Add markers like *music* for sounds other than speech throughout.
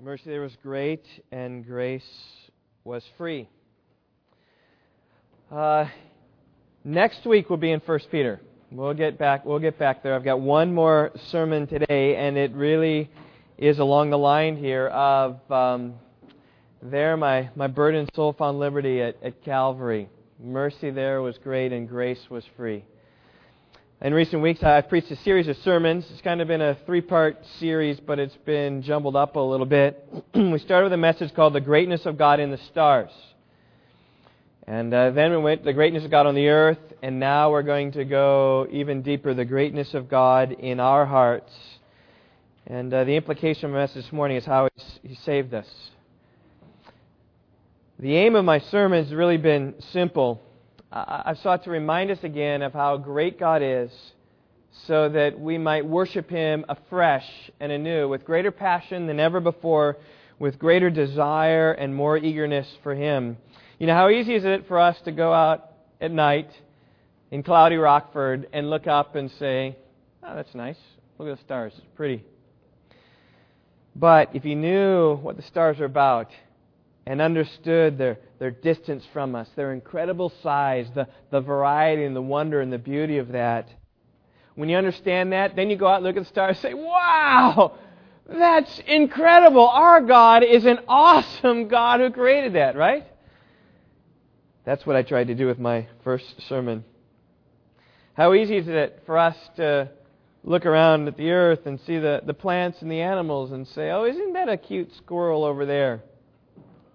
Mercy there was great, and grace was free. Uh, next week we'll be in First Peter. We'll get back. We'll get back there. I've got one more sermon today, and it really is along the line here of um, there my my burdened soul found liberty at, at Calvary. Mercy there was great, and grace was free. In recent weeks, I've preached a series of sermons. It's kind of been a three part series, but it's been jumbled up a little bit. *clears throat* we started with a message called The Greatness of God in the Stars. And uh, then we went the greatness of God on the earth, and now we're going to go even deeper the greatness of God in our hearts. And uh, the implication of my message this morning is how He saved us. The aim of my sermon has really been simple I've sought to remind us again of how great God is so that we might worship Him afresh and anew with greater passion than ever before, with greater desire and more eagerness for Him. You know, how easy is it for us to go out at night in cloudy Rockford and look up and say, oh, that's nice. Look at the stars. It's pretty. But if you knew what the stars are about, and understood their, their distance from us, their incredible size, the, the variety and the wonder and the beauty of that. When you understand that, then you go out and look at the stars and say, Wow! That's incredible! Our God is an awesome God who created that, right? That's what I tried to do with my first sermon. How easy is it for us to look around at the earth and see the, the plants and the animals and say, Oh, isn't that a cute squirrel over there?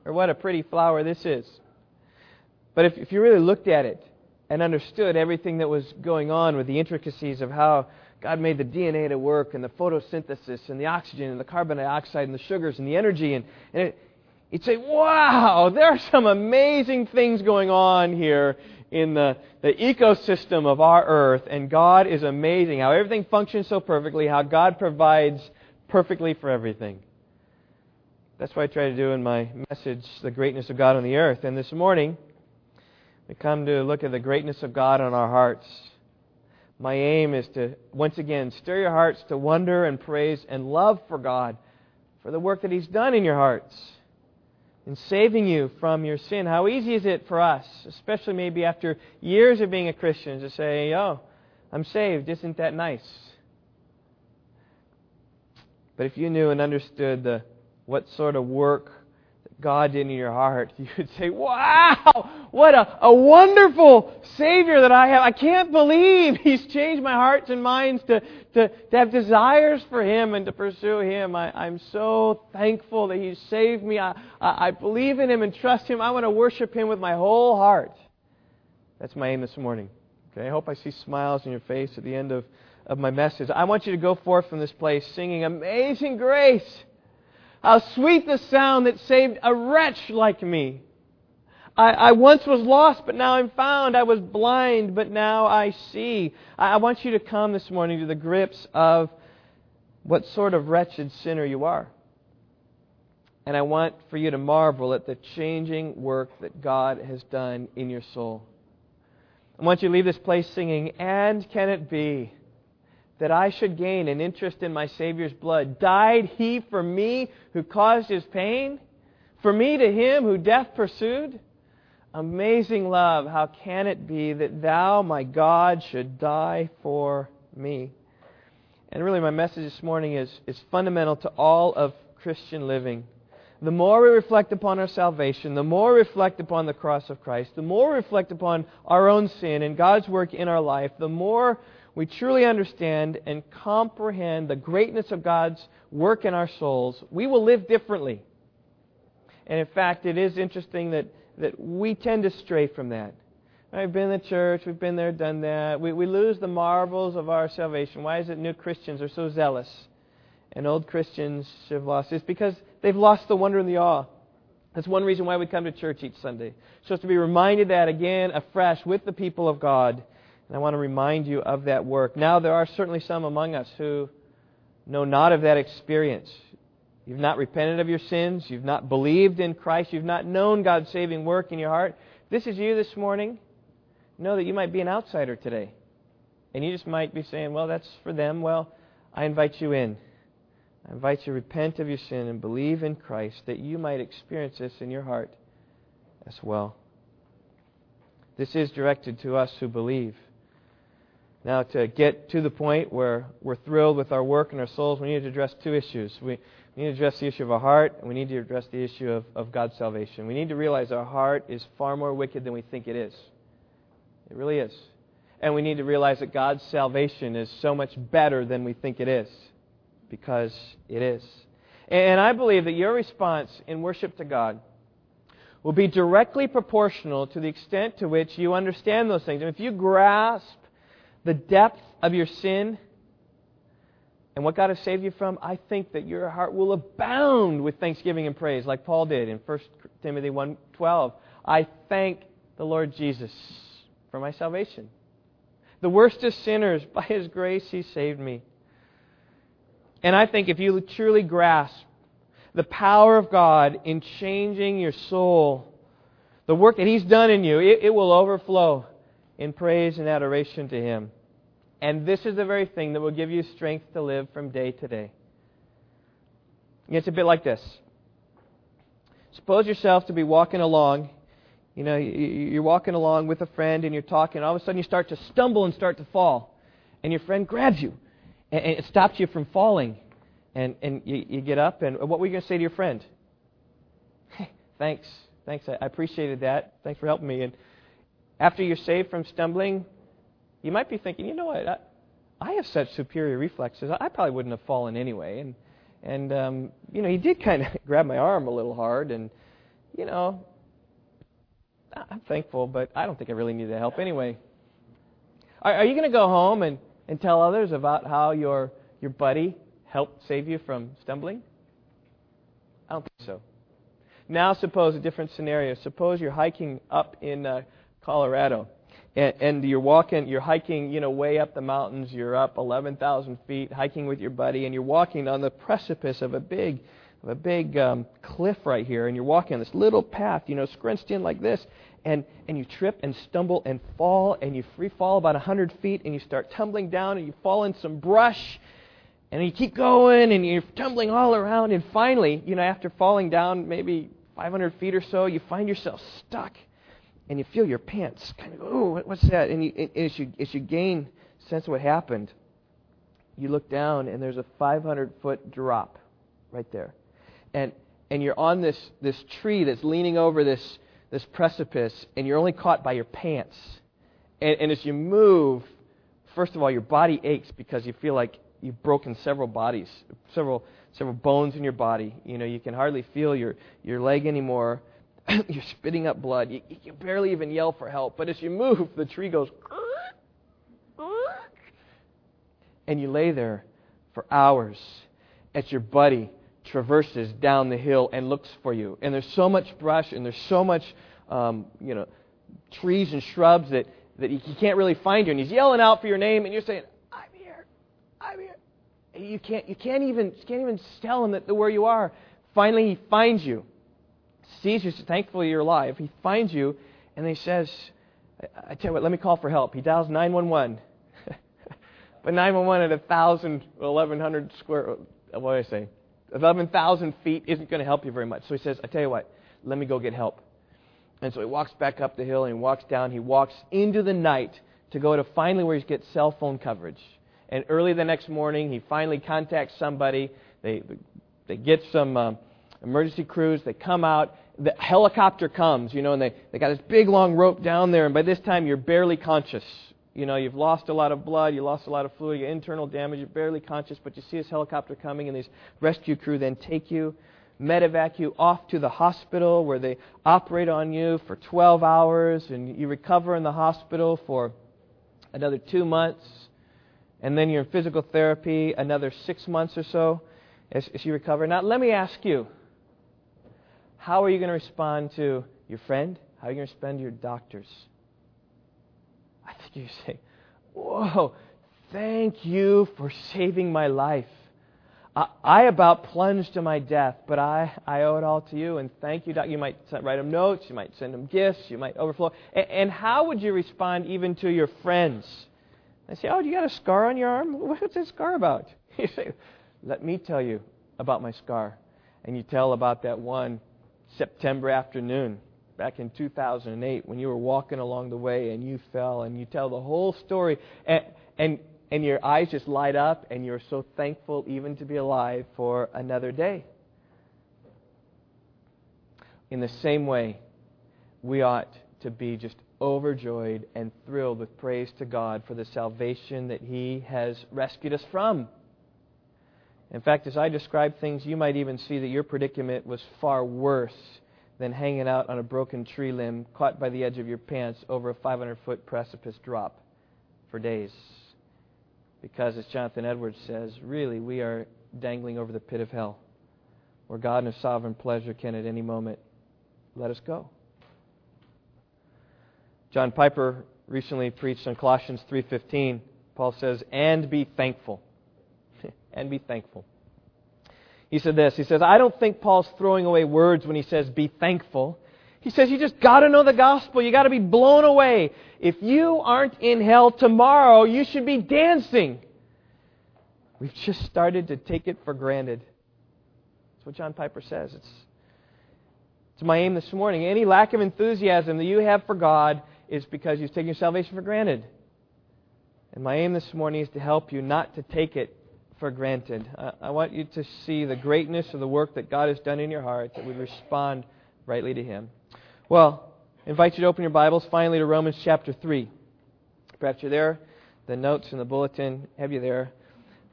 Or what a pretty flower this is. But if, if you really looked at it and understood everything that was going on with the intricacies of how God made the DNA to work and the photosynthesis and the oxygen and the carbon dioxide and the sugars and the energy, and, and it, you'd say, wow, there are some amazing things going on here in the, the ecosystem of our earth, and God is amazing. How everything functions so perfectly, how God provides perfectly for everything. That's what I try to do in my message, The Greatness of God on the Earth. And this morning, we come to look at the greatness of God on our hearts. My aim is to, once again, stir your hearts to wonder and praise and love for God for the work that He's done in your hearts in saving you from your sin. How easy is it for us, especially maybe after years of being a Christian, to say, oh, I'm saved. Isn't that nice? But if you knew and understood the what sort of work God did in your heart, *laughs* you would say, Wow, what a, a wonderful Savior that I have. I can't believe *laughs* He's changed my hearts and minds to, to, to have desires for Him and to pursue Him. I, I'm so thankful that He's saved me. I, I, I believe in Him and trust Him. I want to worship Him with my whole heart. That's my aim this morning. Okay, I hope I see smiles on your face at the end of, of my message. I want you to go forth from this place singing Amazing Grace. How sweet the sound that saved a wretch like me. I, I, once was lost, but now I'm found. I was blind, but now I see. I, I want you to come this morning to the grips of what sort of wretched sinner you are. And I want for you to marvel at the changing work that God has done in your soul. I want you to leave this place singing, And can it be? That I should gain an interest in my Savior's blood? Died he for me who caused his pain? For me to him who death pursued? Amazing love, how can it be that thou, my God, should die for me? And really, my message this morning is, is fundamental to all of Christian living. The more we reflect upon our salvation, the more we reflect upon the cross of Christ, the more we reflect upon our own sin and God's work in our life, the more we truly understand and comprehend the greatness of God's work in our souls, we will live differently. And in fact, it is interesting that, that we tend to stray from that. I've been in the church, we've been there, done that. We, we lose the marvels of our salvation. Why is it new Christians are so zealous and old Christians have lost? It's because they've lost the wonder and the awe. That's one reason why we come to church each Sunday. So to be reminded that again afresh with the people of God and I want to remind you of that work. Now, there are certainly some among us who know not of that experience. You've not repented of your sins. You've not believed in Christ. You've not known God's saving work in your heart. This is you this morning. Know that you might be an outsider today. And you just might be saying, well, that's for them. Well, I invite you in. I invite you to repent of your sin and believe in Christ that you might experience this in your heart as well. This is directed to us who believe. Now, to get to the point where we're thrilled with our work and our souls, we need to address two issues. We, need to address the issue of our heart, and we need to address the issue of, of God's salvation. We need to realize our heart is far more wicked than we think it is. It really is. And we need to realize that God's salvation is so much better than we think it is, because it is. And I believe that your response in worship to God will be directly proportional to the extent to which you understand those things. And if you grasp the depth of your sin and what God has saved you from, I think that your heart will abound with thanksgiving and praise, like Paul did in 1 Timothy 1.12. I thank the Lord Jesus for my salvation. The worst of sinners, by His grace, He saved me. And I think if you truly grasp the power of God in changing your soul, the work that He's done in you, it, it will overflow in praise and adoration to Him. And this is the very thing that will give you strength to live from day to day. It's a bit like this. Suppose yourself to be walking along. You know, you're walking along with a friend and you're talking, and all of a sudden you start to stumble and start to fall. And your friend grabs you and it stops you from falling. And, and you, you get up, and what were you going to say to your friend? Hey, thanks. Thanks. I, I appreciated that. Thanks for helping me. And after you're saved from stumbling, you might be thinking, you know what? I, I have such superior reflexes. I probably wouldn't have fallen anyway. And, and um, you know, he did kind of *laughs* grab my arm a little hard. And, you know, I'm thankful, but I don't think I really need the help anyway. Are, are you going to go home and, and tell others about how your, your buddy helped save you from stumbling? I don't think so. Now, suppose a different scenario. Suppose you're hiking up in uh, Colorado, and, and, you're walking, you're hiking, you know, way up the mountains. You're up 11,000 feet, hiking with your buddy, and you're walking on the precipice of a big, of a big um, cliff right here, and you're walking on this little path, you know, scrunched in like this, and and you trip and stumble and fall, and you free fall about 100 feet, and you start tumbling down, and you fall in some brush, and you keep going, and you're tumbling all around, and finally, you know, after falling down maybe 500 feet or so, you find yourself stuck, and you feel your pants kind of, oh, what's that? And, you, and as, you, as you gain sense of what happened, you look down, and there's a 500 foot drop right there. And, and you're on this, this tree that's leaning over this, this precipice, and you're only caught by your pants. And, and as you move, first of all, your body aches because you feel like you've broken several bodies, several several bones in your body. You know, you can hardly feel your your leg anymore. *coughs* You're spitting up blood. You, you barely even yell for help. But as you move, the tree goes, and you lay there for hours as your buddy traverses down the hill and looks for you. And there's so much brush and there's so much, um, you know, trees and shrubs that that he can't really find you. And he's yelling out for your name, and you're saying, I'm here. I'm here." You can't, you can't even, you can't even tell him that where you are. Finally, he finds you. Sees you, thankfully you're alive. He finds you, and he says, I, tell you what, let me call for help. He dials 911. *laughs* but 911 at 1,000, 1,100 square, what do I say? 11,000 feet isn't going to help you very much. So he says, I tell you what, let me go get help. And so he walks back up the hill and he walks down. He walks into the night to go to finally where he gets cell phone coverage. And early the next morning, he finally contacts somebody. They, they get some uh, emergency crews. They come out. The helicopter comes, you know, and they, they got this big long rope down there. And by this time, you're barely conscious. You know, you've lost a lot of blood, you lost a lot of fluid, internal damage, you're barely conscious, but you see this helicopter coming, and these rescue crew then take you, medevac you off to the hospital where they operate on you for 12 hours, and you recover in the hospital for another two months and then you're in physical therapy another six months or so as, as you recover. Now, let me ask you how are you going to respond to your friend? How are you going to respond to your doctors? I think you say, Whoa, thank you for saving my life. I, about plunged to my death, but I, I owe it all to you, and thank you. You might write them notes, you might send them gifts, you might overflow. And, and how would you respond even to your friends? They say, Oh, you got a scar on your arm? What's that scar about? *laughs* You say, Let me tell you about my scar. And you tell about that one September afternoon back in 2008 when you were walking along the way and you fell and you tell the whole story and and and your eyes just light up and you're so thankful even to be alive for another day. In the same way, we ought to be just overjoyed and thrilled with praise to God for the salvation that He has rescued us from. In fact, as I describe things, you might even see that your predicament was far worse than hanging out on a broken tree limb caught by the edge of your pants over a 500 foot precipice drop for days. Because, as Jonathan Edwards says, really, we are dangling over the pit of hell, where God in His sovereign pleasure can at any moment let us go. John Piper recently preached on Colossians 3:15. Paul says, "And be thankful." And be thankful. He said this. He says, I don't think Paul's throwing away words when he says be thankful. He says, you just got to know the gospel. You got to be blown away. If you aren't in hell tomorrow, you should be dancing. We've just started to take it for granted. That's what John Piper says. It's, it's my aim this morning. Any lack of enthusiasm that you have for God is because you've taken your salvation for granted. And my aim this morning is to help you not to take it for granted. I want you to see the greatness of the work that God has done in your heart, that we respond rightly to Him. Well, I invite you to open your Bibles finally to Romans chapter 3. Perhaps you're there. The notes in the bulletin have you there.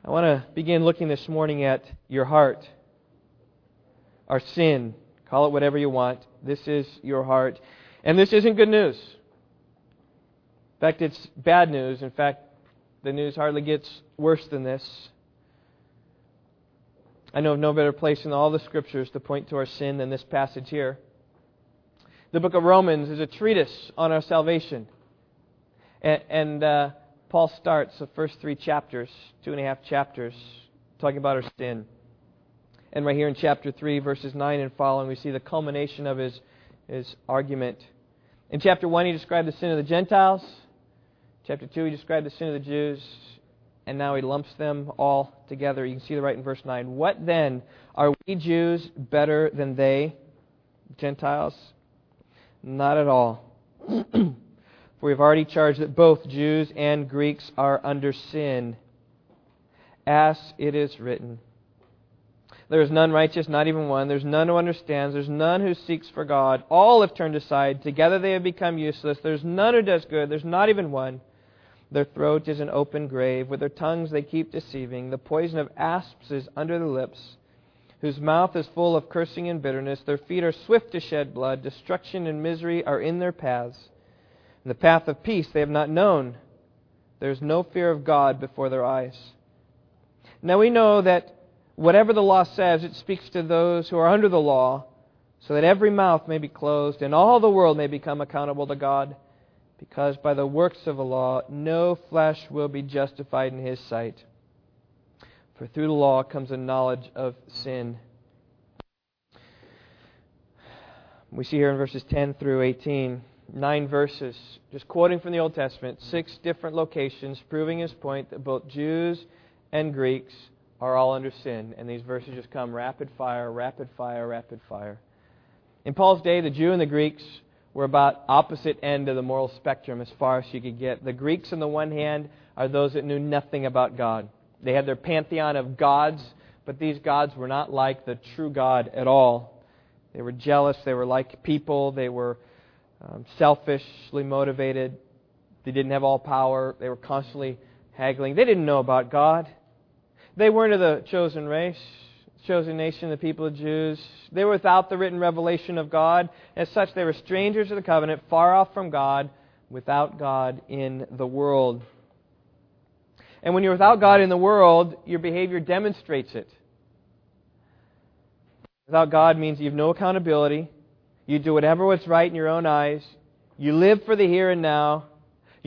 I want to begin looking this morning at your heart, our sin. Call it whatever you want. This is your heart. And this isn't good news. In fact, it's bad news. In fact, the news hardly gets worse than this. I know of no better place in all the scriptures to point to our sin than this passage here. The book of Romans is a treatise on our salvation. And, and uh, Paul starts the first three chapters, two and a half chapters, talking about our sin. And right here in chapter 3, verses 9 and following, we see the culmination of his, his argument. In chapter 1, he described the sin of the Gentiles. Chapter 2, he described the sin of the Jews and now he lumps them all together. You can see the right in verse 9. What then? Are we Jews better than they, Gentiles? Not at all. *clears throat* For we've already charged that both Jews and Greeks are under sin, as it is written. There is none righteous, not even one. There's none who understands. There's none who seeks for God. All have turned aside. Together they have become useless. There's none who does good. There's not even one. Their throat is an open grave. With their tongues they keep deceiving. The poison of asps is under their lips, whose mouth is full of cursing and bitterness. Their feet are swift to shed blood. Destruction and misery are in their paths. And the path of peace they have not known. There is no fear of God before their eyes. Now we know that whatever the law says, it speaks to those who are under the law, so that every mouth may be closed and all the world may become accountable to God because by the works of the law no flesh will be justified in his sight. For through the law comes a knowledge of sin. We see here in verses 10 through 18, nine verses, just quoting from the Old Testament, six different locations, proving his point that both Jews and Greeks are all under sin. And these verses just come rapid fire, rapid fire, rapid fire. In Paul's day, the Jew and the Greeks were about opposite end of the moral spectrum as far as you could get. The Greeks, on the one hand, are those that knew nothing about God. They had their pantheon of gods, but these gods were not like the true God at all. They were jealous. They were like people. They were um, selfishly motivated. They didn't have all power. They were constantly haggling. They didn't know about God. They weren't of the chosen race chosen nation, the people of Jews. They were without the written revelation of God. As such, they were strangers of the covenant, far off from God, without God in the world. And when you're without God in the world, your behavior demonstrates it. Without God means you have no accountability. You do whatever what's right in your own eyes. You live for the here and now.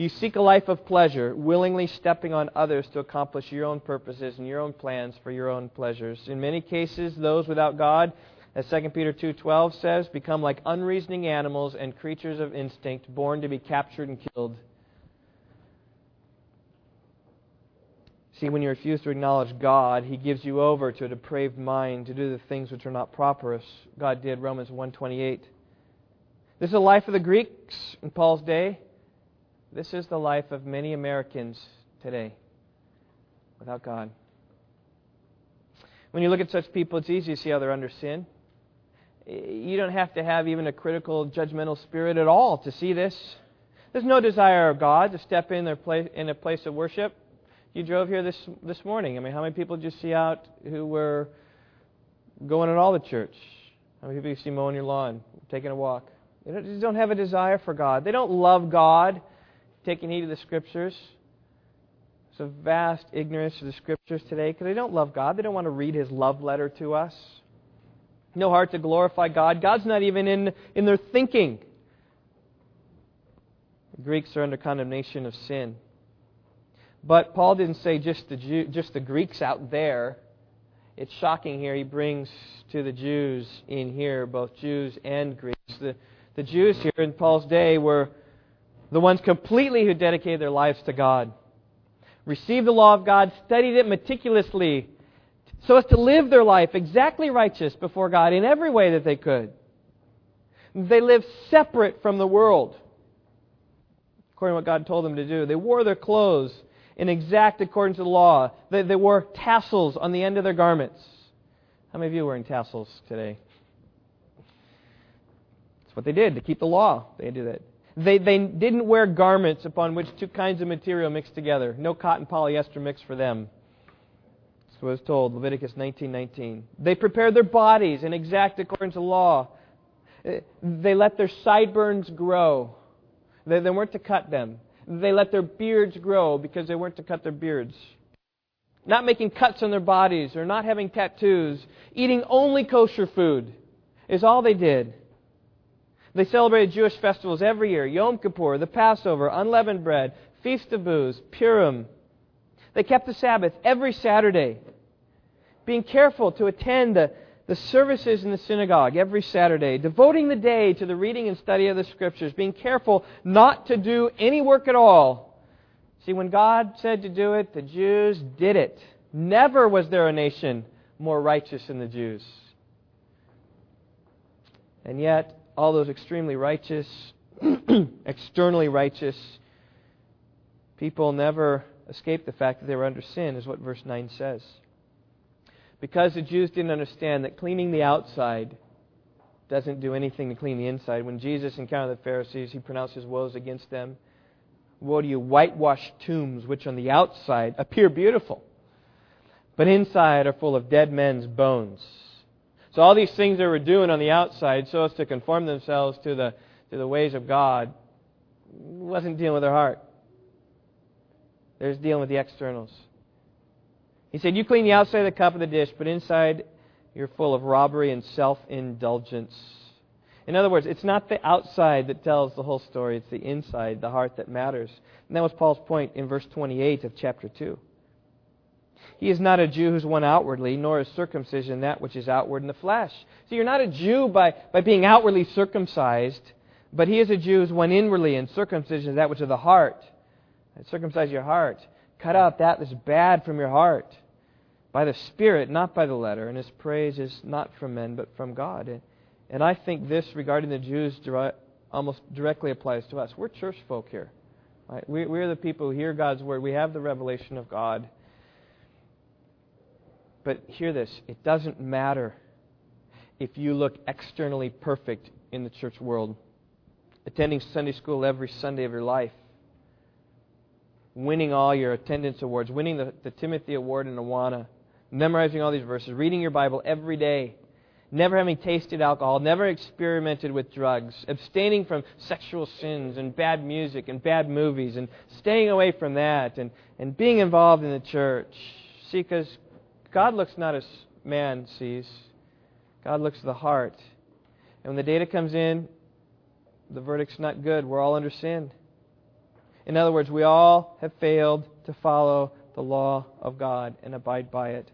You seek a life of pleasure, willingly stepping on others to accomplish your own purposes and your own plans for your own pleasures. In many cases, those without God, as 2 Peter 2:12 says, become like unreasoning animals and creatures of instinct, born to be captured and killed. See, when you refuse to acknowledge God, He gives you over to a depraved mind to do the things which are not proper, as God did, Romans 1.28. This is the life of the Greeks in Paul's day. This is the life of many Americans today without God. When you look at such people, it's easy to see how they're under sin. You don't have to have even a critical, judgmental spirit at all to see this. There's no desire of God to step in their place in a place of worship. You drove here this this morning. I mean, how many people did you see out who were going at all to church? How many people you see mowing your lawn, taking a walk? They don't, just don't have a desire for God. They don't love God, taking heed of the Scriptures. There's a vast ignorance of the Scriptures today because they don't love God. They don't want to read His love letter to us. No heart to glorify God. God's not even in, in their thinking. The Greeks are under condemnation of sin. But Paul didn't say just the, Jew, just the Greeks out there. It's shocking here. He brings to the Jews in here, both Jews and Greeks. The, the Jews here in Paul's day were the ones completely who dedicated their lives to God, received the law of God, studied it meticulously, so as to live their life exactly righteous before God in every way that they could. They lived separate from the world, according to what God told them to do. They wore their clothes in exact accordance to the law. They, they wore tassels on the end of their garments. How many of you are wearing tassels today? That's what they did to keep the law. They did that. They, they didn't wear garments upon which two kinds of material mixed together. No cotton polyester mix for them. What was told, Leviticus 19.19. They prepared their bodies in exact accordance to law. Eh, they let their sideburns grow. They, they weren't to cut them. They let their beards grow because they weren't to cut their beards. Not making cuts on their bodies or not having tattoos. Eating only kosher food is all they did. They celebrated Jewish festivals every year Yom Kippur, the Passover, unleavened bread, Feast of Booths, Purim. They kept the Sabbath every Saturday, being careful to attend the, the services in the synagogue every Saturday, devoting the day to the reading and study of the Scriptures, being careful not to do any work at all. See, when God said to do it, the Jews did it. Never was there a nation more righteous than the Jews. And yet, all those extremely righteous, *clears throat* externally righteous people never escaped the fact that they were under sin, is what verse 9 says. Because the Jews didn't understand that cleaning the outside doesn't do anything to clean the inside. When Jesus encountered the Pharisees, he pronounced his woes against them. Woe to you, whitewashed tombs, which on the outside appear beautiful, but inside are full of dead men's bones so all these things they were doing on the outside so as to conform themselves to the, to the ways of God wasn't dealing with their heart. They was dealing with the externals. He said, You clean the outside of the cup of the dish, but inside you're full of robbery and self indulgence. In other words, it's not the outside that tells the whole story, it's the inside, the heart that matters. And that was Paul's point in verse 28 of chapter 2. He is not a Jew who's one outwardly, nor is circumcision that which is outward in the flesh. So you're not a Jew by, by being outwardly circumcised, but he is a Jew who's one inwardly, and circumcision is that which is of the heart. And circumcise your heart. Cut out that that's bad from your heart. By the Spirit, not by the letter. And his praise is not from men, but from God. And I think this, regarding the Jews, almost directly applies to us. We're church folk here. Right? We're the people who hear God's word. We have the revelation of God. But hear this it doesn't matter if you look externally perfect in the church world, attending Sunday school every Sunday of your life, winning all your attendance awards, winning the, the Timothy Award in Awana, memorizing all these verses, reading your Bible every day, never having tasted alcohol, never experimented with drugs, abstaining from sexual sins and bad music and bad movies, and staying away from that, and, and being involved in the church. See, because God looks not as man sees, God looks at the heart. And when the data comes in, the verdict's not good. We're all under sin. In other words, we all have failed to follow the law of God and abide by it.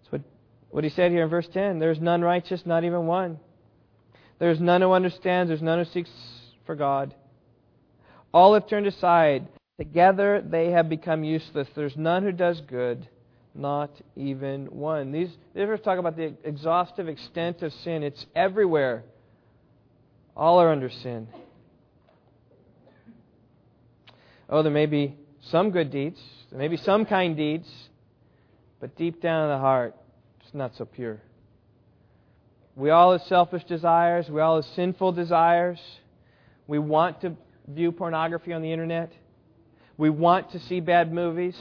That's what, what he said here in verse 10. There's none righteous, not even one. There's none who understands, there's none who seeks for God. All have turned aside. Together they have become useless. There's none who does good, not even one. These, these verses talk about the exhaustive extent of sin. It's everywhere. All are under sin. Oh, there may be some good deeds, there may be some kind deeds, but deep down in the heart, it's not so pure. We all have selfish desires, we all have sinful desires. We want to view pornography on the internet. We want to see bad movies.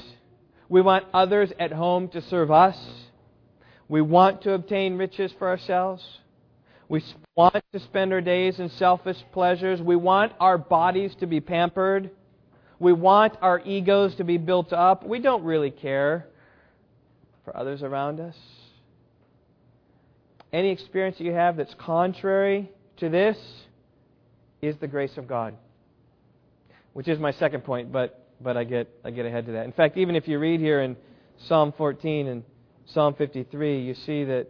We want others at home to serve us. We want to obtain riches for ourselves. We want to spend our days in selfish pleasures. We want our bodies to be pampered. We want our egos to be built up. We don't really care for others around us. Any experience that you have that's contrary to this is the grace of God. Which is my second point, but, but I, get, I get ahead to that. In fact, even if you read here in Psalm 14 and Psalm 53, you see that,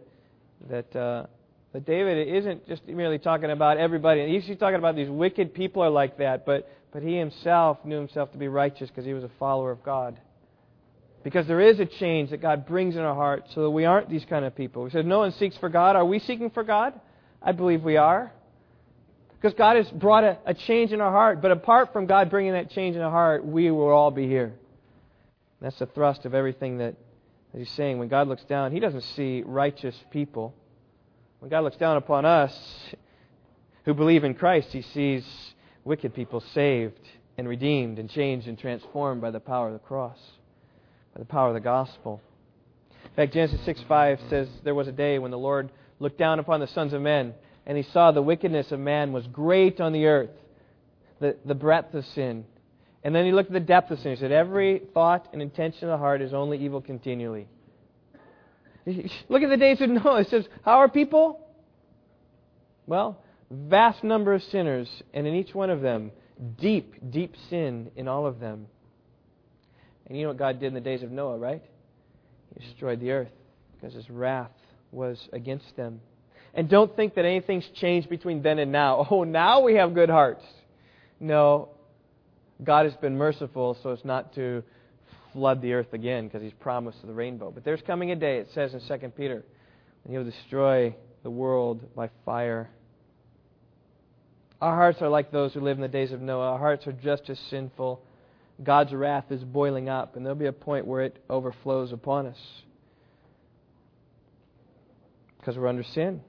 that, uh, that David isn't just merely talking about everybody. He's talking about these wicked people are like that, but, but he himself knew himself to be righteous because he was a follower of God. Because there is a change that God brings in our hearts so that we aren't these kind of people. We said, No one seeks for God. Are we seeking for God? I believe we are. Because God has brought a, a, change in our heart. But apart from God bringing that change in our heart, we will all be here. That's the thrust of everything that, that He's saying. When God looks down, He doesn't see righteous people. When God looks down upon us who believe in Christ, He sees wicked people saved and redeemed and changed and transformed by the power of the cross, by the power of the gospel. In fact, Genesis 6 5 says, There was a day when the Lord looked down upon the sons of men and he saw the wickedness of man was great on the earth, the, the breadth of sin. And then he looked at the depth of sin. He said, Every thought and intention of the heart is only evil continually. *laughs* Look at the days of Noah. It says, How are people? Well, vast number of sinners, and in each one of them, deep, deep sin in all of them. And you know what God did in the days of Noah, right? He destroyed the earth because his wrath was against them. And don't think that anything's changed between then and now. *laughs* Oh, now we have good hearts. No, God has been merciful so as not to flood the earth again because he's promised the rainbow. But there's coming a day, it says in 2 Peter, and he'll destroy the world by fire. Our hearts are like those who live in the days of Noah. Our hearts are just as sinful. God's wrath is boiling up, and there'll be a point where it overflows upon us because we're under sin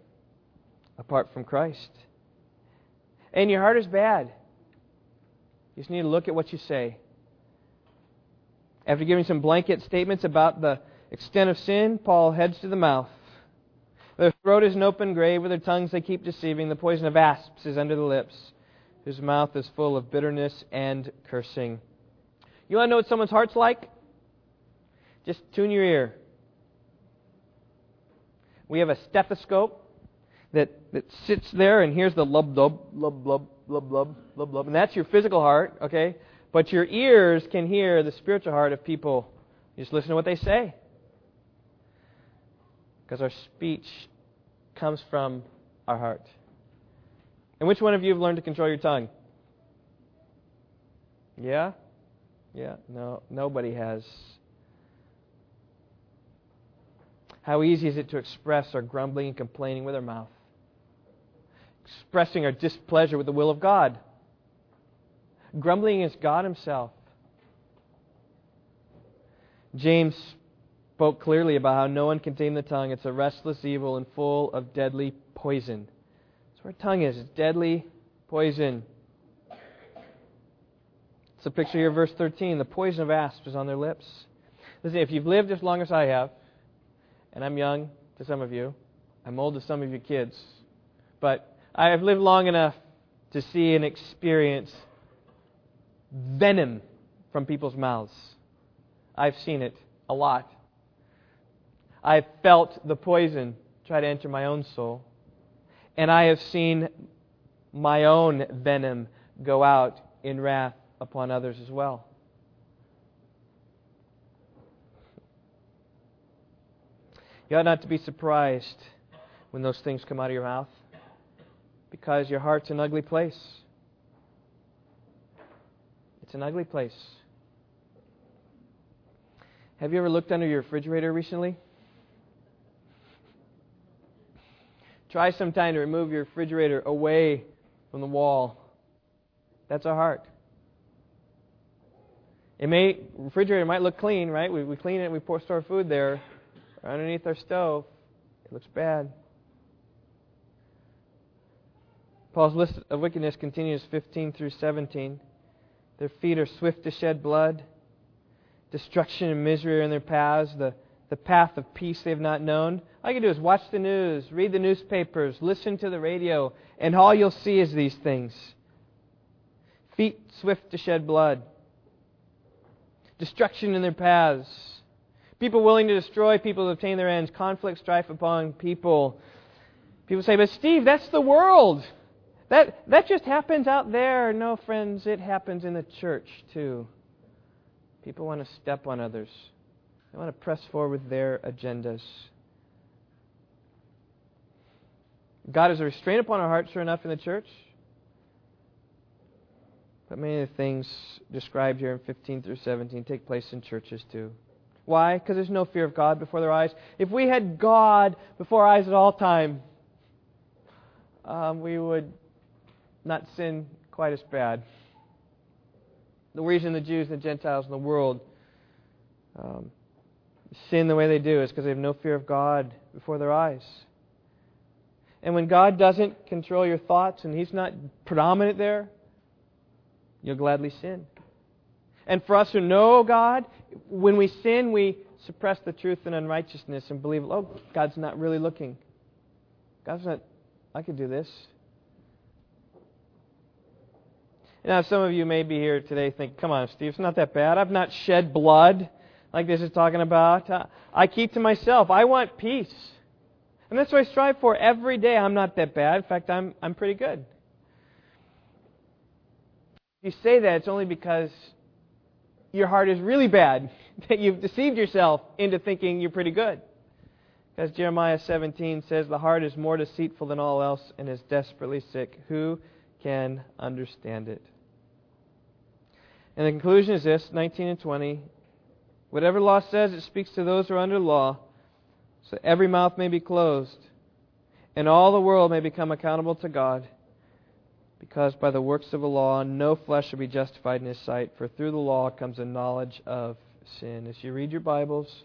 apart from Christ. And your heart is bad. You just need to look at what you say. After giving some blanket statements about the extent of sin, Paul heads to the mouth. Their throat is an open grave, with their tongues they keep deceiving. The poison of asps is under the lips, whose mouth is full of bitterness and cursing. You want to know what someone's heart's like? Just tune your ear. We have a stethoscope that, that sits there, and here's the lub, lub, lub, lub, lub, lub, lub, lub. And that's your physical heart, okay? But your ears can hear the spiritual heart of people. You just listen to what they say. Because our speech comes from our heart. And which one of you have learned to control your tongue? Yeah? Yeah, no, nobody has. How easy is it to express our grumbling and complaining with our mouth? Expressing our displeasure with the will of God. Grumbling against God Himself. James spoke clearly about how no one can tame the tongue. It's a restless evil and full of deadly poison. That's where tongue is. It's deadly poison. It's a picture here, verse 13. The poison of asps is on their lips. Listen, if you've lived as long as I have, and I'm young to some of you, I'm old to some of your kids, but I have lived long enough to see and experience venom from people's mouths. I've seen it a lot. I've felt the poison try to enter my own soul. And I have seen my own venom go out in wrath upon others as well. You ought not to be surprised when those things come out of your mouth because your heart's an ugly place. It's an ugly place. Have you ever looked under your refrigerator recently? Try sometime to remove your refrigerator away from the wall. That's our heart. It may refrigerator might look clean, right? We, we clean it, and we pour store food there, underneath our stove. It looks bad. Paul's list of wickedness continues 15 through 17. Their feet are swift to shed blood. Destruction and misery are in their paths. The, the path of peace they have not known. All you can do is watch the news, read the newspapers, listen to the radio, and all you'll see is these things. Feet swift to shed blood. Destruction in their paths. People willing to destroy people to obtain their ends. Conflict, strife upon people. People say, but Steve, that's the world. That, that just happens out there. No, friends, it happens in the church too. People want to step on others, they want to press forward with their agendas. God has a restraint upon our hearts, sure enough, in the church. But many of the things described here in 15 through 17 take place in churches too. Why? Because there's no fear of God before their eyes. If we had God before our eyes at all time, um, we would not sin quite as bad. The reason the Jews and the Gentiles in the world um, sin the way they do is because they have no fear of God before their eyes. And when God doesn't control your thoughts and He's not predominant there, you'll gladly sin. And for us who know God, when we sin, we suppress the truth and unrighteousness and believe, oh, God's not really looking. God's not, I could do this. Now, some of you may be here today think, come on, Steve, it's not that bad. I've not shed blood like this is talking about. I keep to myself. I want peace. And that's what I strive for every day. I'm not that bad. In fact, I'm, I'm pretty good. If you say that, it's only because your heart is really bad, *laughs* that you've deceived yourself into thinking you're pretty good. Because Jeremiah 17 says, The heart is more deceitful than all else and is desperately sick. Who can understand it? And the conclusion is this 19 and 20. Whatever law says, it speaks to those who are under law, so every mouth may be closed, and all the world may become accountable to God. Because by the works of the law, no flesh shall be justified in his sight, for through the law comes a knowledge of sin. As you read your Bibles,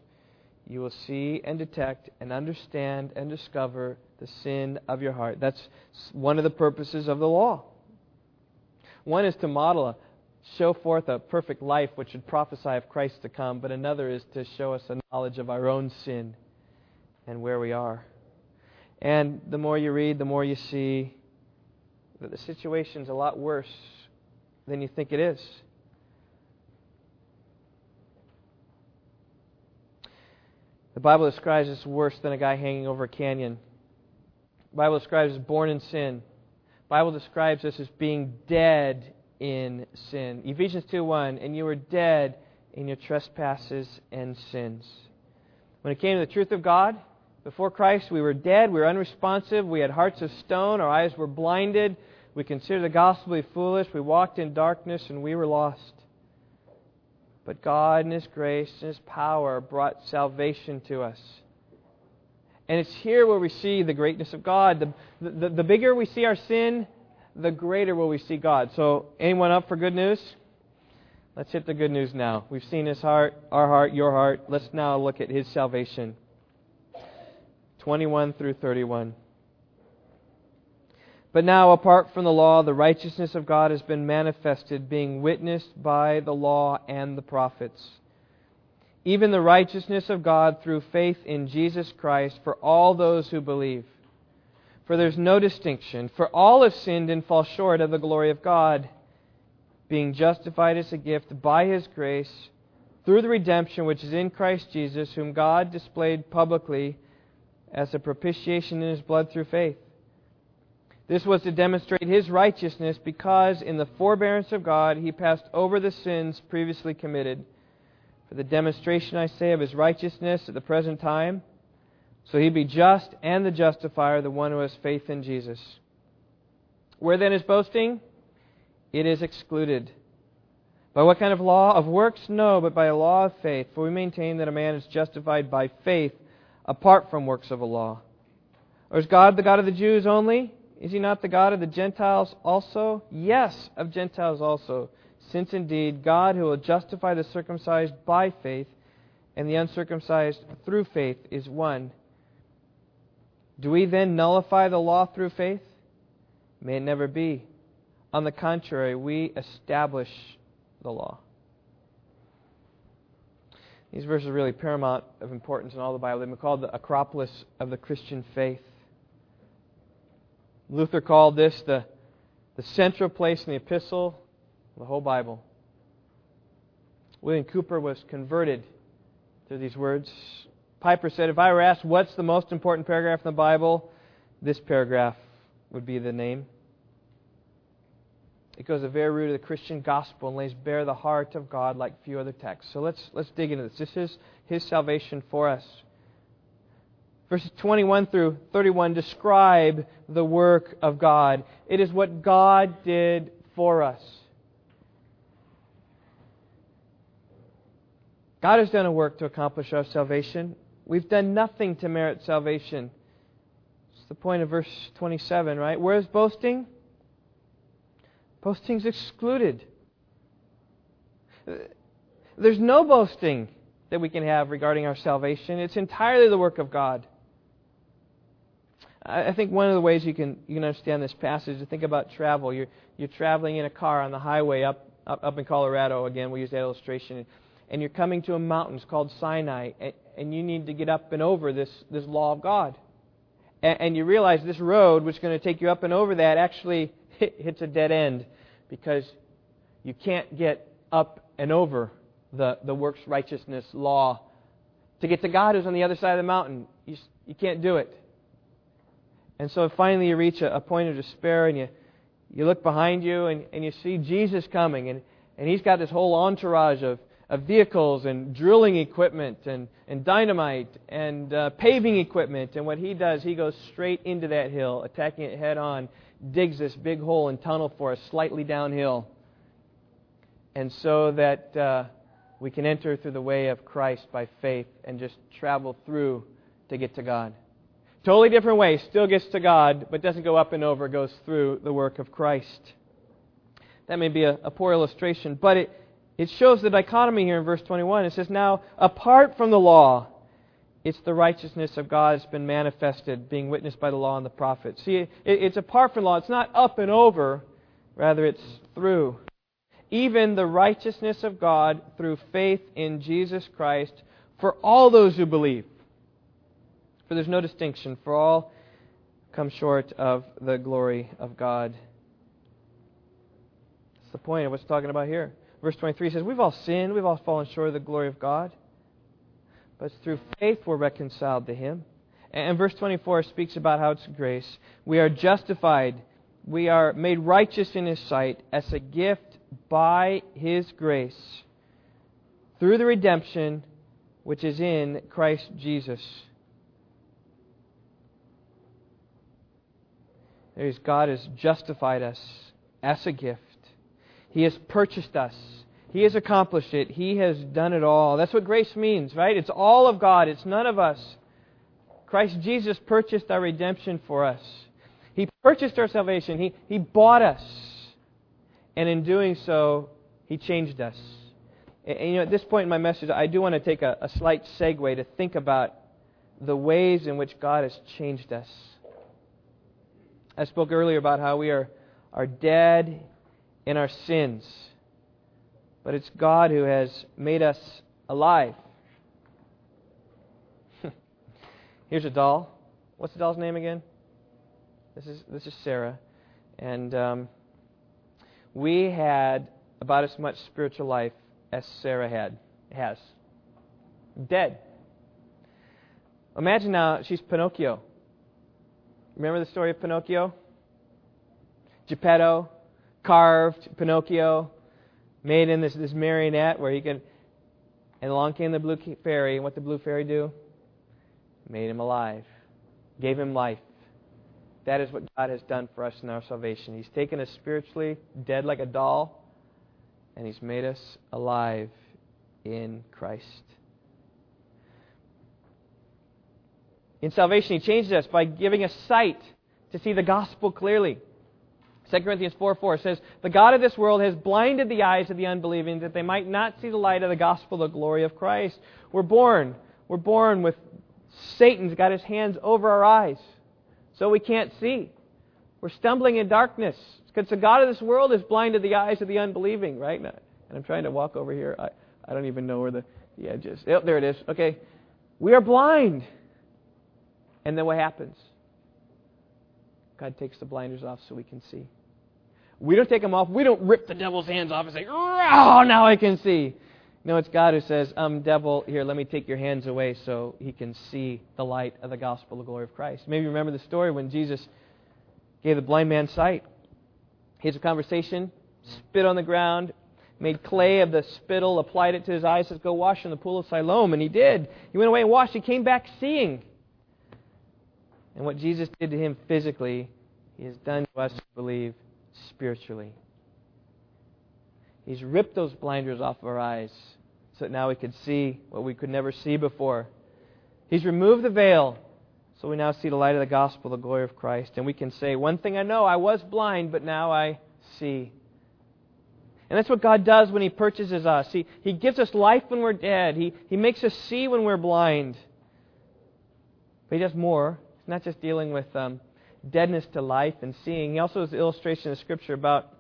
you will see and detect and understand and discover the sin of your heart. That's one of the purposes of the law. One is to model a, show forth a perfect life which should prophesy of Christ to come, but another is to show us a knowledge of our own sin and where we are. And the more you read, the more you see that the situation's a lot worse than you think it is. The Bible describes us worse than a guy hanging over a canyon. Bible describes us born in sin. Bible describes us as being dead in sin. Ephesians 2:1, and you were dead in your trespasses and sins. When it came to the truth of God, before Christ, we were dead, we were unresponsive, we had hearts of stone, our eyes were blinded, we considered the gospel to be foolish, we walked in darkness, and we were lost. But God, in His grace and His power, brought salvation to us. And it's here where we see the greatness of God. The, the, the bigger we see our sin, the greater will we see God. So, anyone up for good news? Let's hit the good news now. We've seen his heart, our heart, your heart. Let's now look at his salvation. 21 through 31. But now, apart from the law, the righteousness of God has been manifested, being witnessed by the law and the prophets. Even the righteousness of God through faith in Jesus Christ for all those who believe. For there's no distinction, for all have sinned and fall short of the glory of God, being justified as a gift by His grace through the redemption which is in Christ Jesus, whom God displayed publicly as a propitiation in His blood through faith. This was to demonstrate His righteousness because in the forbearance of God He passed over the sins previously committed. For the demonstration, I say, of His righteousness at the present time so he be just and the justifier, the one who has faith in Jesus. Where then is boasting? It is excluded. By what kind of law? Of works? No, but by a law of faith. For we maintain that a man is justified by faith apart from works of a law. Or is God the God of the Jews only? Is he not the God of the Gentiles also? Yes, of Gentiles also. Since indeed God who will justify the circumcised by faith and the uncircumcised through faith is one. Do we then nullify the law through faith? May it never be. On the contrary, we establish the law. These verses are really paramount of importance in all the Bible. They've been called the Acropolis of the Christian faith. Luther called this the, the central place in the epistle the whole Bible. William Cowper was converted through these words. Piper said, If I were asked what's the most important paragraph in the Bible, this paragraph would be the name. It goes to the very root of the Christian gospel and lays bare the heart of God like few other texts. So let's, let's dig into this. This is His salvation for us. Verses 21 through 31 describe the work of God. It is what God did for us. God has done a work to accomplish our salvation. We've done nothing to merit salvation. It's the point of verse 27, right? Where is boasting? Boasting's excluded. There's no boasting that we can have regarding our salvation. It's entirely the work of God. I think one of the ways you can you can understand this passage is to think about travel. You're you're traveling in a car on the highway up up, up in Colorado. Again, we use that illustration, and you're coming to a mountain. It's called Sinai, and, you need to get up and over this this law of God. And, and you realize this road, which is going to take you up and over that, actually *laughs* hits a dead end because you can't get up and over the, the works righteousness law. To get to God who's on the other side of the mountain, you, you can't do it. And so finally you reach a, a point of despair and you, you look behind you and, and you see Jesus coming and, and he's got this whole entourage of, of vehicles and drilling equipment and, and dynamite and uh, paving equipment. And what he does, he goes straight into that hill, attacking it head on digs this big hole and tunnel for us slightly downhill. And so that uh, we can enter through the way of Christ by faith and just travel through to get to God. Totally different way, still gets to God, but doesn't go up and over, goes through the work of Christ. That may be a, a poor illustration, but it, it shows the dichotomy here in verse 21. It says, Now, apart from the law, it's the righteousness of God that's been manifested, being witnessed by the law and the prophets. See, it's apart from law. It's not up and over, rather, it's through. Even the righteousness of God through faith in Jesus Christ for all those who believe. For there's no distinction, for all come short of the glory of God. That's the point of what's talking about here. Verse 23 says, We've all sinned, we've all fallen short of the glory of God but through faith we're reconciled to Him. And verse 24 speaks about how it's grace. We are justified, we are made righteous in His sight as a gift by His grace through the redemption which is in Christ Jesus. There's God has justified us as a gift. He has purchased us he has accomplished it. He has done it all. That's what grace means, right? It's all of God, it's none of us. Christ Jesus purchased our redemption for us. He purchased our salvation. He, he bought us. And in doing so, He changed us. And, and you know, at this point in my message, I do want to take a, a slight segue to think about the ways in which God has changed us. I spoke earlier about how we are, are dead in our sins but it's God who has made us alive. *laughs* Here's a doll. What's the doll's name again? This is this is Sarah, and um, we had about as much spiritual life as Sarah had has. Dead. Imagine now she's Pinocchio. Remember the story of Pinocchio? Geppetto carved Pinocchio made in this, this marionette where he could. And along came the blue fairy. And what did the blue fairy do? Made him alive, gave him life. That is what God has done for us in our salvation. He's taken us spiritually dead like a doll, and He's made us alive in Christ. In salvation, He changes us by giving us sight to see the gospel clearly. 2 Corinthians 4 4 says, The God of this world has blinded the eyes of the unbelieving that they might not see the light of the gospel, the glory of Christ. We're born. We're born with Satan's got his hands over our eyes, so we can't see. We're stumbling in darkness. Because the God of this world has blinded the eyes of the unbelieving, right? And I'm trying to walk over here. I, I don't even know where the, the edge is. Yep, there it is. Okay. We are blind. And then what happens? God takes the blinders off so we can see. We don't take them off. We don't rip the devil's hands off and say, oh, now I can see. No, it's God who says, um, devil, here, let me take your hands away so he can see the light of the gospel, the glory of Christ. Maybe remember the story when Jesus gave the blind man sight. He has a conversation, spit on the ground, made clay of the spittle, applied it to his eyes, says, Go wash in the pool of Siloam. And he did. He went away and washed. He came back seeing. And what Jesus did to him physically, he has done to us who believe spiritually. He's ripped those blinders off of our eyes so that now we could see what we could never see before. He's removed the veil so we now see the light of the gospel, the glory of Christ. And we can say, One thing I know, I was blind, but now I see. And that's what God does when He purchases us. He, he gives us life when we're dead, he, he makes us see when we're blind. But He does more. He's not just dealing with um, deadness to life and seeing. He also has an illustration in Scripture about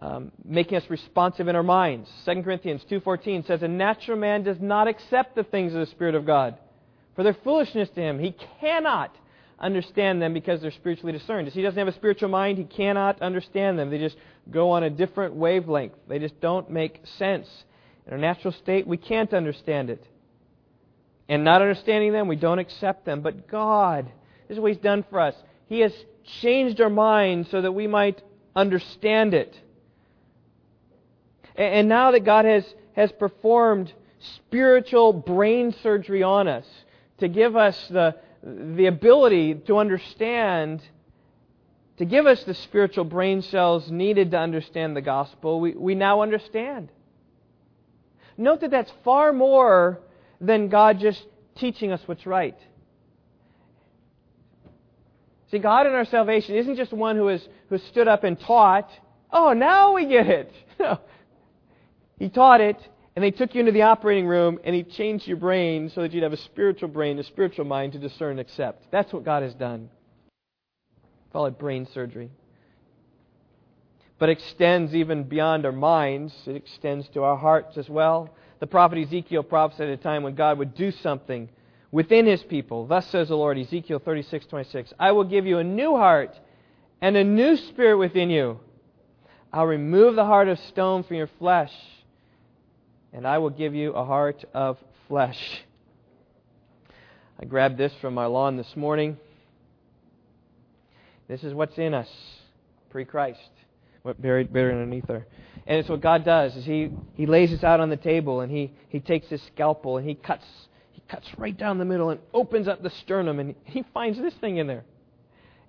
um, making us responsive in our minds. 2 Corinthians 2.14 says, A natural man does not accept the things of the Spirit of God, for they're foolishness to him. He cannot understand them because they're spiritually discerned. As he doesn't have a spiritual mind, he cannot understand them. They just go on a different wavelength. They just don't make sense. In our natural state, we can't understand it. And not understanding them, we don't accept them. But God, this is what He's done for us. He has changed our minds so that we might understand it. And now that God has, has performed spiritual brain surgery on us to give us the, the ability to understand, to give us the spiritual brain cells needed to understand the gospel, we, we now understand. Note that that's far more than God just teaching us what's right. See, God in our salvation isn't just one who has, who stood up and taught, oh, now we get it. *laughs* He taught it, and they took you into the operating room, and He changed your brain so that you'd have a spiritual brain, a spiritual mind to discern and accept. That's what God has done. Call it brain surgery. But extends even beyond our minds, it extends to our hearts as well. The prophet Ezekiel prophesied a time when God would do something within his people. Thus says the Lord, Ezekiel 36, 26. I will give you a new heart and a new spirit within you. I'll remove the heart of stone from your flesh and I will give you a heart of flesh. I grabbed this from my lawn this morning. This is what's in us pre-Christ, what buried, buried underneath there. And it's what God does is he, he lays this out on the table and he, he takes his scalpel and he cuts cuts right down the middle and opens up the sternum and he finds this thing in there.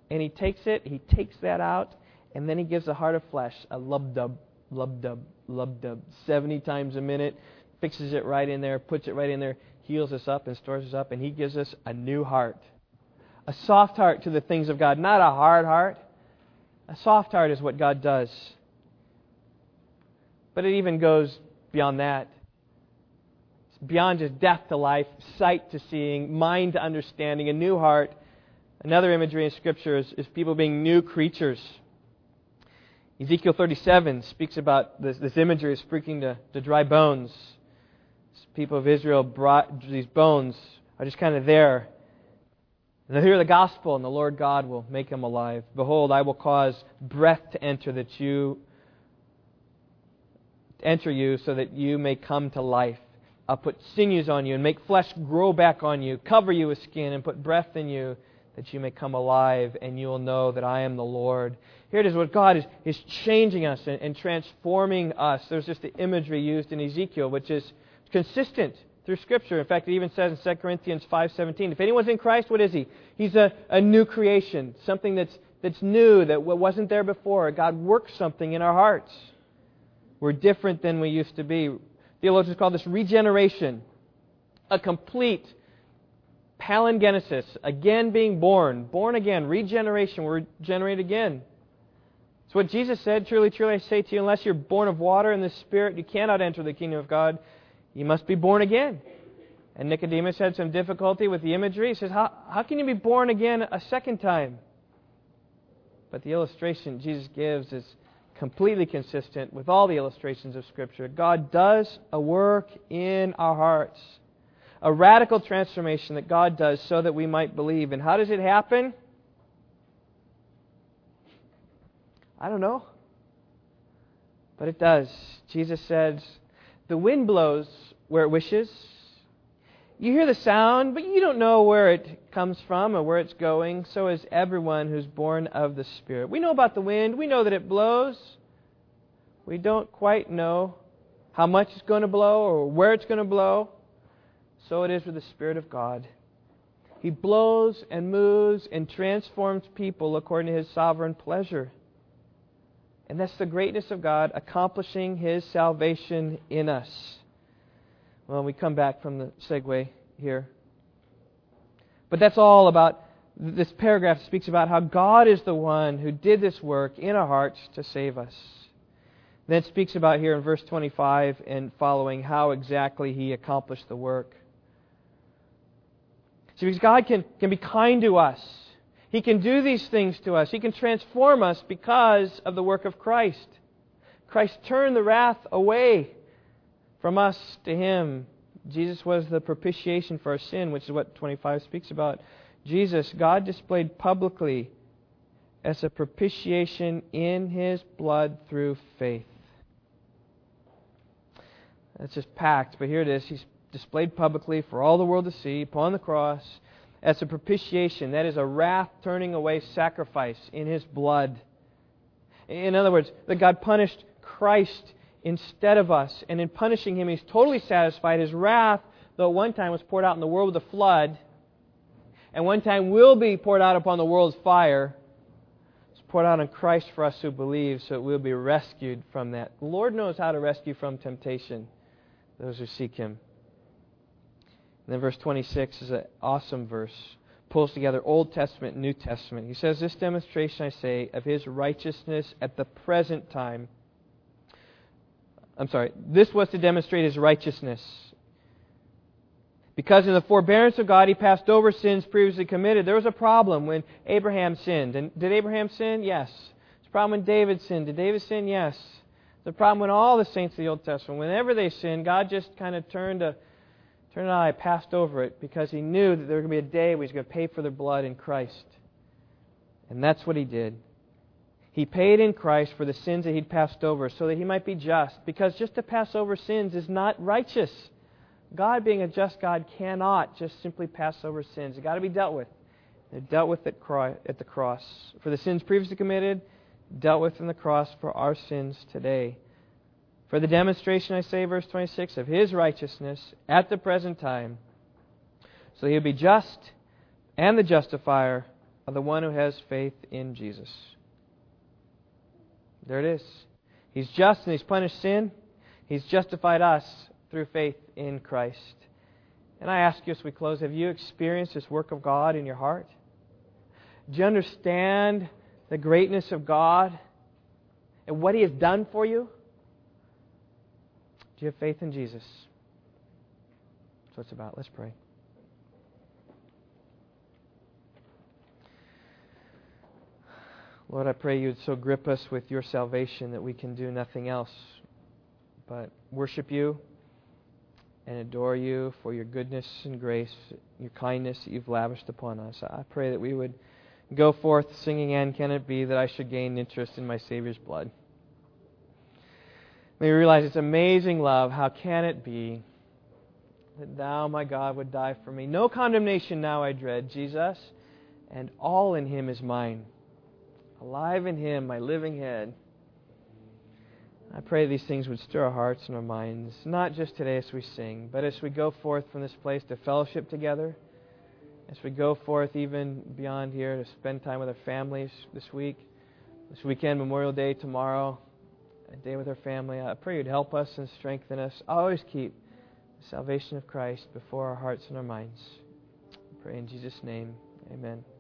And he takes it, he takes that out, and then he gives a heart of flesh, a lub dub lub dub, lub dub, 70 times a minute, fixes it right in there, puts it right in there, heals us up and stores us up, and He gives us a new heart. A soft heart to the things of God, not a hard heart. A soft heart is what God does. But it even goes beyond that. Beyond just death to life, sight to seeing, mind to understanding, a new heart. Another imagery in Scripture is, is people being new creatures. Ezekiel 37 speaks about this, this imagery of speaking to, to dry bones. people of Israel brought these bones are just kind of there. And they'll hear the gospel, and the Lord God will make them alive. Behold, I will cause breath to enter that you enter you so that you may come to life. I'll put sinews on you and make flesh grow back on you, cover you with skin and put breath in you that you may come alive and you will know that I am the Lord. Here it is what God is, is changing us and, and transforming us. There's just the imagery used in Ezekiel, which is consistent through Scripture. In fact, it even says in 2 Corinthians 5.17, if anyone's in Christ, what is he? He's a, a new creation, something that's, that's new, that wasn't there before. God works something in our hearts. We're different than we used to be. Theologians call this regeneration, a complete palingenesis, again being born, born again, regeneration, we're regenerated again. It's what Jesus said. Truly, truly, I say to you, unless you're born of water and the Spirit, you cannot enter the kingdom of God. You must be born again. And Nicodemus had some difficulty with the imagery. He says, How, how can you be born again a second time? But the illustration Jesus gives is completely consistent with all the illustrations of Scripture. God does a work in our hearts, a radical transformation that God does so that we might believe. And how does it happen? I don't know. But it does. Jesus says, The wind blows where it wishes. You hear the sound, but you don't know where it comes from or where it's going. So is everyone who's born of the Spirit. We know about the wind. We know that it blows. We don't quite know how much it's going to blow or where it's going to blow. So it is with the Spirit of God. He blows and moves and transforms people according to his sovereign pleasure. And that's the greatness of God accomplishing His salvation in us. Well, we come back from the segue here. But that's all about this paragraph speaks about how God is the one who did this work in our hearts to save us. Then it speaks about here in verse 25 and following how exactly he accomplished the work. See, because God can, can be kind to us he can do these things to us. He can transform us because of the work of Christ. Christ turned the wrath away from us to Him. Jesus was the propitiation for our sin, which is what 25 speaks about. Jesus, God displayed publicly as a propitiation in His blood through faith. That's just packed, but here it is. He's displayed publicly for all the world to see upon the cross as a propitiation. That is a wrath turning away sacrifice in his blood. In other words, that God punished Christ instead of us. And in punishing him, he's totally satisfied. His wrath, though one time was poured out in the world with a flood, and one time will be poured out upon the world's fire, it's poured out on Christ for us who believe, so that we'll be rescued from that. The Lord knows how to rescue from temptation those who seek him. And then verse 26 is an awesome verse. Pulls together Old Testament and New Testament. He says, This demonstration, I say, of his righteousness at the present time. I'm sorry, this was to demonstrate his righteousness. Because in the forbearance of God, he passed over sins previously committed. There was a problem when Abraham sinned. And did Abraham sin? Yes. There's a problem when David sinned. Did David sin? Yes. The problem when all the saints of the Old Testament, whenever they sinned, God just kind of turned a Turner and eye, passed over it because he knew that there was going to be a day where he was going to pay for their blood in Christ. And that's what he did. He paid in Christ for the sins that he'd passed over so that he might be just. Because just to pass over sins is not righteous. God, being a just God, cannot just simply pass over sins. They've got to be dealt with. They're dealt with at, at the cross. For the sins previously committed, dealt with in the cross for our sins today. For the demonstration, I say, verse 26, of his righteousness at the present time, so he'll be just and the justifier of the one who has faith in Jesus. There it is. He's just and he's punished sin. He's justified us through faith in Christ. And I ask you as we close have you experienced this work of God in your heart? Do you understand the greatness of God and what He has done for you? Do you have faith in Jesus? That's what it's about. Let's pray. Lord, I pray you would so grip us with your salvation that we can do nothing else but worship you and adore you for your goodness and grace, your kindness that you've lavished upon us. I pray that we would go forth singing, And Can It Be That I Should Gain Interest in My Savior's Blood? May we realize it's amazing love. How can it be that thou, my God, would die for me? No condemnation now I dread, Jesus, and all in him is mine. Alive in him, my living head. I pray these things would stir our hearts and our minds, not just today as we sing, but as we go forth from this place to fellowship together, as we go forth even beyond here to spend time with our families this week, this weekend, Memorial Day tomorrow a day with our family. I pray you'd help us and strengthen us. Always keep the salvation of Christ before our hearts and our minds. I pray in Jesus' name. Amen.